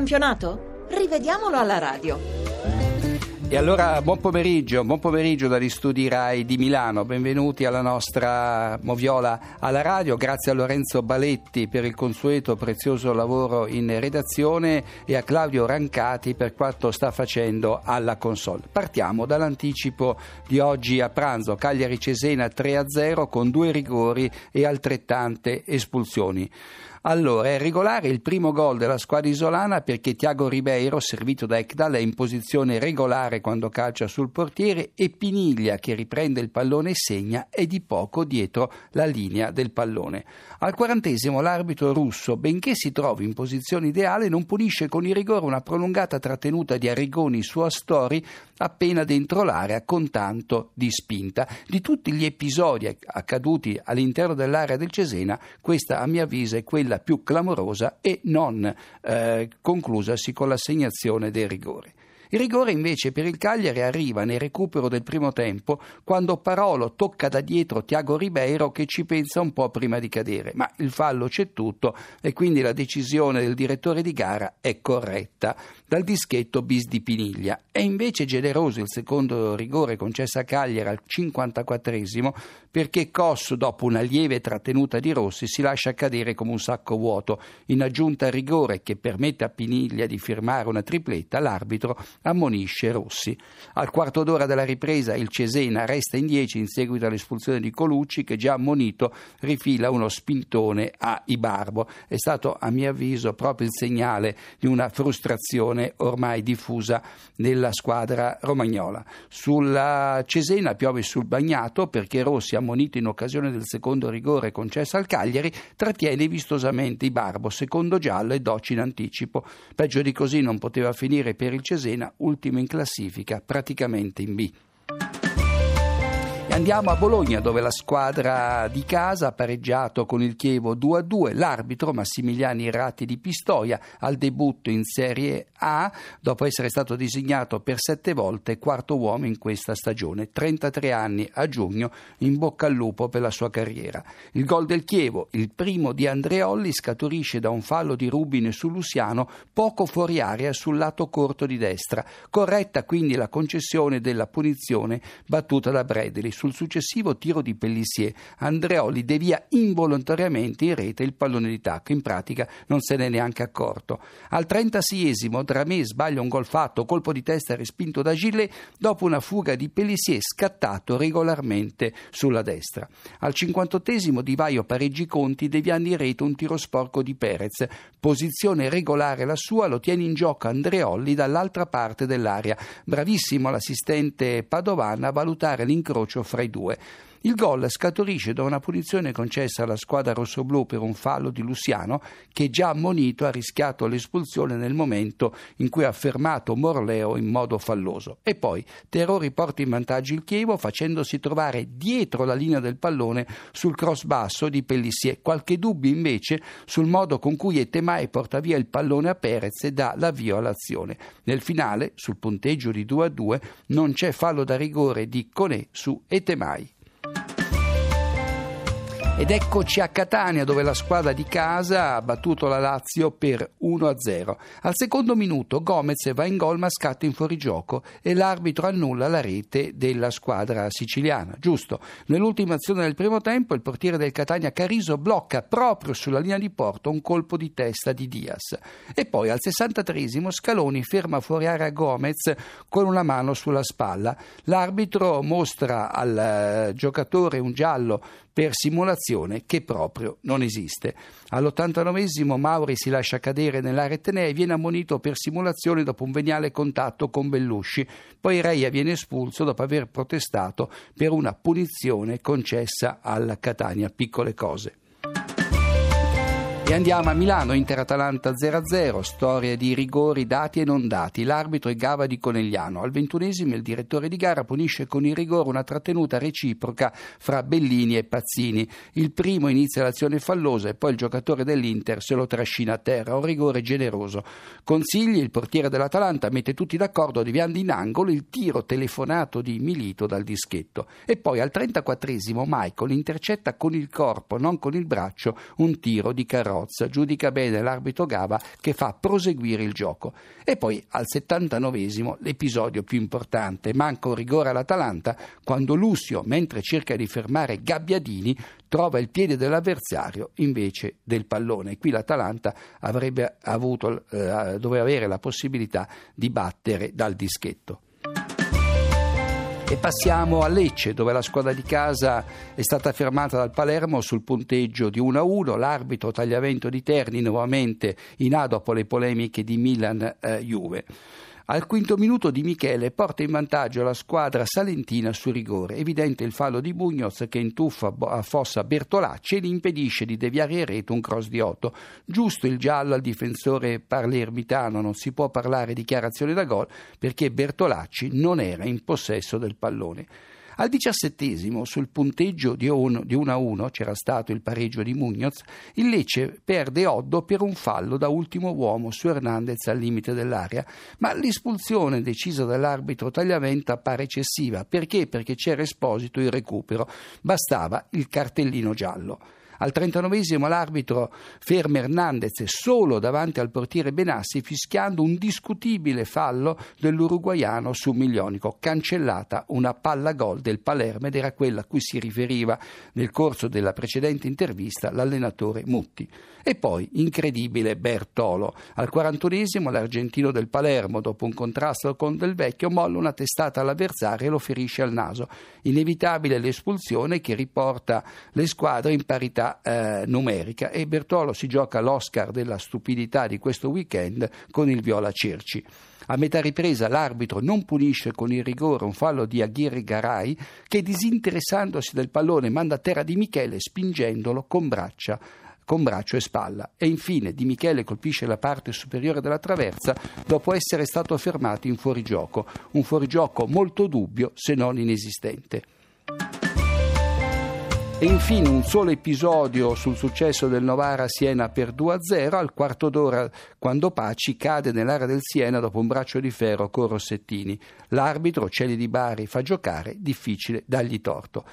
campionato? Rivediamolo alla radio. E allora buon pomeriggio, buon pomeriggio dagli studi RAI di Milano, benvenuti alla nostra Moviola alla radio, grazie a Lorenzo Baletti per il consueto prezioso lavoro in redazione e a Claudio Rancati per quanto sta facendo alla console. Partiamo dall'anticipo di oggi a pranzo, Cagliari Cesena 3-0 con due rigori e altrettante espulsioni. Allora, è regolare il primo gol della squadra isolana perché Tiago Ribeiro, servito da Ekdal, è in posizione regolare quando calcia sul portiere e Piniglia, che riprende il pallone e segna, è di poco dietro la linea del pallone. Al quarantesimo l'arbitro russo, benché si trovi in posizione ideale, non punisce con il rigore una prolungata trattenuta di Arrigoni su Astori appena dentro l'area con tanto di spinta. Di tutti gli episodi accaduti all'interno dell'area del Cesena, questa a mio avviso è quella più clamorosa e non eh, conclusasi con l'assegnazione del rigore. Il rigore invece per il Cagliari arriva nel recupero del primo tempo quando Parolo tocca da dietro Tiago Ribeiro che ci pensa un po' prima di cadere, ma il fallo c'è tutto e quindi la decisione del direttore di gara è corretta dal dischetto bis di Piniglia. È invece generoso il secondo rigore concesso a Cagliari al 54esimo perché Cos dopo una lieve trattenuta di Rossi si lascia cadere come un sacco vuoto. In aggiunta al rigore che permette a Piniglia di firmare una tripletta, l'arbitro ammonisce Rossi. Al quarto d'ora della ripresa il Cesena resta in 10 in seguito all'espulsione di Colucci che già ammonito rifila uno spintone a Ibarbo. È stato a mio avviso proprio il segnale di una frustrazione ormai diffusa nella squadra romagnola. Sulla Cesena piove sul bagnato perché Rossi ammonito in occasione del secondo rigore concesso al Cagliari trattiene vistosamente Ibarbo, secondo giallo e Docci in anticipo. Peggio di così non poteva finire per il Cesena ultimo in classifica, praticamente in B. Andiamo a Bologna dove la squadra di casa ha pareggiato con il Chievo 2-2. L'arbitro Massimiliani Ratti di Pistoia al debutto in Serie A dopo essere stato designato per sette volte quarto uomo in questa stagione. 33 anni a giugno, in bocca al lupo per la sua carriera. Il gol del Chievo, il primo di Andreolli, scaturisce da un fallo di Rubine su Luciano poco fuori area sul lato corto di destra. Corretta quindi la concessione della punizione battuta da Bradley sul successivo tiro di Pellissier, Andreoli devia involontariamente in rete il pallone di tacco, in pratica non se n'è neanche accorto. Al 36esimo Dramé sbaglia un gol fatto, colpo di testa respinto da Gillet dopo una fuga di Pellissier scattato regolarmente sulla destra. Al 58esimo Di Vaio pareggi conti deviando in rete un tiro sporco di Perez, posizione regolare la sua, lo tiene in gioco Andreolli dall'altra parte dell'area. Bravissimo l'assistente padovana a valutare l'incrocio fra i due. Il gol scaturisce da una punizione concessa alla squadra rossoblù per un fallo di Luciano che già ammonito ha rischiato l'espulsione nel momento in cui ha fermato Morleo in modo falloso. E poi Terrori porta in vantaggio il Chievo facendosi trovare dietro la linea del pallone sul cross basso di Pellissier. Qualche dubbio invece sul modo con cui Etemai porta via il pallone a Perez e dà l'avvio all'azione. Nel finale, sul punteggio di 2 a 2, non c'è fallo da rigore di Conè su Etemai. Ed eccoci a Catania dove la squadra di casa ha battuto la Lazio per 1-0. Al secondo minuto Gomez va in gol ma scatta in fuorigioco e l'arbitro annulla la rete della squadra siciliana. Giusto, nell'ultima azione del primo tempo il portiere del Catania Cariso blocca proprio sulla linea di porto un colpo di testa di Diaz. E poi al 63 Scaloni ferma fuori area Gomez con una mano sulla spalla. L'arbitro mostra al eh, giocatore un giallo per simulazione che proprio non esiste. All'89 Mauri si lascia cadere nell'area Tenea e viene ammonito per simulazione dopo un veniale contatto con Bellusci. Poi Reia viene espulso dopo aver protestato per una punizione concessa al Catania. Piccole cose. E andiamo a Milano, Inter-Atalanta 0-0, storia di rigori dati e non dati. L'arbitro è Gava di Conegliano. Al ventunesimo il direttore di gara punisce con il rigore una trattenuta reciproca fra Bellini e Pazzini. Il primo inizia l'azione fallosa e poi il giocatore dell'Inter se lo trascina a terra. Un rigore generoso. Consigli, il portiere dell'Atalanta mette tutti d'accordo deviando in angolo il tiro telefonato di Milito dal dischetto. E poi al 34esimo Michael intercetta con il corpo, non con il braccio, un tiro di Carrozza Roz giudica bene l'arbitro Gava che fa proseguire il gioco. E poi al 79esimo l'episodio più importante, manca un rigore all'Atalanta quando Lucio, mentre cerca di fermare Gabbiadini, trova il piede dell'avversario invece del pallone. Qui l'Atalanta avrebbe avuto, eh, doveva avere la possibilità di battere dal dischetto. E passiamo a Lecce, dove la squadra di casa è stata fermata dal Palermo sul punteggio di 1-1. L'arbitro tagliamento di Terni nuovamente in A dopo le polemiche di Milan-Juve. Al quinto minuto Di Michele porta in vantaggio la squadra salentina su rigore. Evidente il fallo di Bugnoz che intuffa a fossa Bertolacci e gli impedisce di deviare in rete un cross di Otto. Giusto il giallo al difensore palermitano, non si può parlare di dichiarazione da gol perché Bertolacci non era in possesso del pallone. Al diciassettesimo, sul punteggio di 1 a 1, c'era stato il pareggio di Munoz, il Lecce perde Oddo per un fallo da ultimo uomo su Hernandez al limite dell'area, ma l'espulsione decisa dall'arbitro Tagliavento appare eccessiva. Perché? Perché c'era Esposito il recupero, bastava il cartellino giallo. Al 39esimo l'arbitro ferma Hernandez solo davanti al portiere Benassi fischiando un discutibile fallo dell'uruguaiano su Miglionico, cancellata una palla gol del Palermo ed era quella a cui si riferiva nel corso della precedente intervista l'allenatore Mutti. E poi, incredibile, Bertolo. Al 41esimo l'argentino del Palermo, dopo un contrasto con Del Vecchio, molla una testata all'avversario e lo ferisce al naso. Inevitabile l'espulsione che riporta le squadre in parità eh, numerica e Bertolo si gioca l'Oscar della stupidità di questo weekend con il Viola Cerci. A metà ripresa l'arbitro non punisce con il rigore un fallo di Aguirre Garay che disinteressandosi del pallone manda a terra di Michele spingendolo con braccia con braccio e spalla. E infine Di Michele colpisce la parte superiore della traversa dopo essere stato fermato in fuorigioco, un fuorigioco molto dubbio se non inesistente. E infine un solo episodio sul successo del Novara Siena per 2-0 al quarto d'ora quando Paci cade nell'area del Siena dopo un braccio di ferro con Rossettini. L'arbitro Celi di Bari fa giocare, difficile dargli torto.